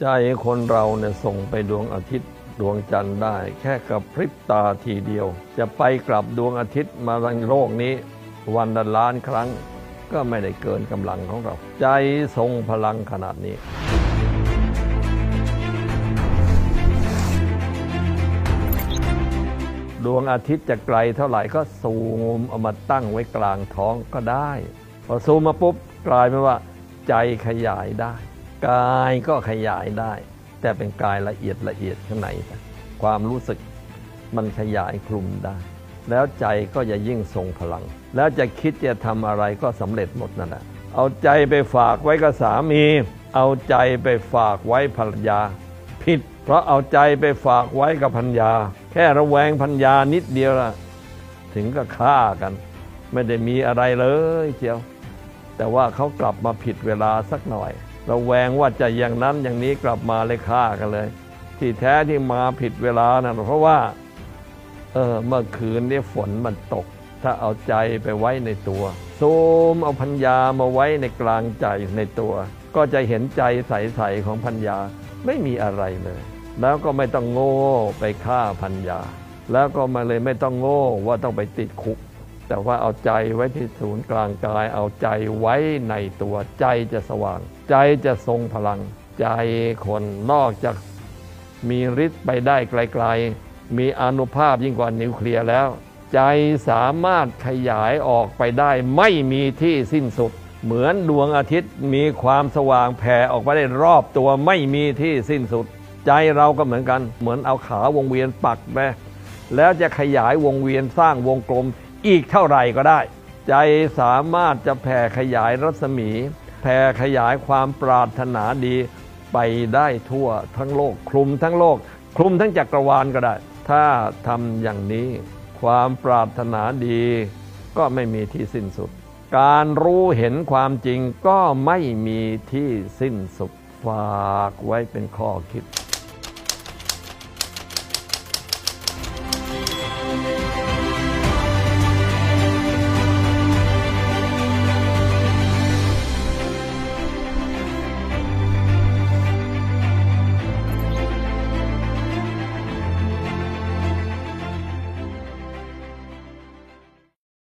ใจคนเราเนี่ยส่งไปดวงอาทิตย์ดวงจันทร์ได้ แค่กับพริบตาทีเดียว จะไปกลับดวงอาทิตย์มาทางโลกนี้ วันละล้านครั้ง ก็ไม่ได้เกินกำลังของเรา ใจทรงพลังขนาดนี้ดวงอาทิตย์จะไกลเท่าไหร่ก็ซูมเอามาตั้งไว้กลางท้องก็ได้ พอซูมมาปุ๊บกลายเป็นว่า ใจขยายได้ กายก็ขยายได้ แต่เป็นกายละเอียดละเอียดข้างในความรู้สึกมันขยายคลุมได้ แล้วใจก็จะยิ่งทรงพลัง แล้วจะคิดจะทำอะไรก็สำเร็จหมดนั่นแหละเอาใจไปฝากไว้กับสามี เอาใจไปฝากไว้ภรรยา ผิด เพราะเอาใจไปฝากไว้กับพัญญา แค่ระแวงพัญญานิดเดียวละถึงก็ฆ่ากัน ไม่ได้มีอะไรเลยเจียว แต่ว่าเขากลับมาผิดเวลาสักหน่อย ระแวงว่าจะอย่างนั้นอย่างนี้กลับมาเลยฆ่ากันเลย ที่แท้ที่มาผิดเวลานะเพราะว่า เออเมื่อคืนนี้ฝนมันตก ถ้าเอาใจไปไว้ในตัวซูมเอาพัญญามาไว้ในกลางใจในตัว ก็จะเห็นใจใสๆของพัญญาไม่มีอะไรเลย แล้วก็ไม่ต้องโง่ไปฆ่าพัญญา แล้วก็มาเลยไม่ต้องโง่ว่าต้องไปติดคุก แต่ว่าเอาใจไว้ที่ศูนย์กลางกาย เอาใจไว้ในตัวใจจะสว่าง ใจจะทรงพลัง ใจคนนอกจากมีฤทธิ์ไปได้ไกลๆ มีอนุภาพยิ่งกว่านิวเคลียร์แล้ว ใจสามารถขยายออกไปได้ ไม่มีที่สิ้นสุด เหมือนดวงอาทิตย์มีความสว่างแผ่ออกไปได้รอบตัวไม่มีที่สิ้นสุด ใจเราก็เหมือนกัน เหมือนเอาขาวงเวียนปักไปแล้วจะขยายวงเวียนสร้างวงกลม อีกเท่าไหร่ก็ได้ ใจสามารถจะแผ่ขยายรัศมี แผ่ขยายความปรารถนาดีไปได้ทั่วทั้งโลก คลุมทั้งโลก คลุมทั้งจักรวาลก็ได้ ถ้าทำอย่างนี้ความปรารถนาดีก็ไม่มีที่สิ้นสุด การรู้เห็นความจริงก็ไม่มีที่สิ้นสุดฝากไว้เป็นข้อคิด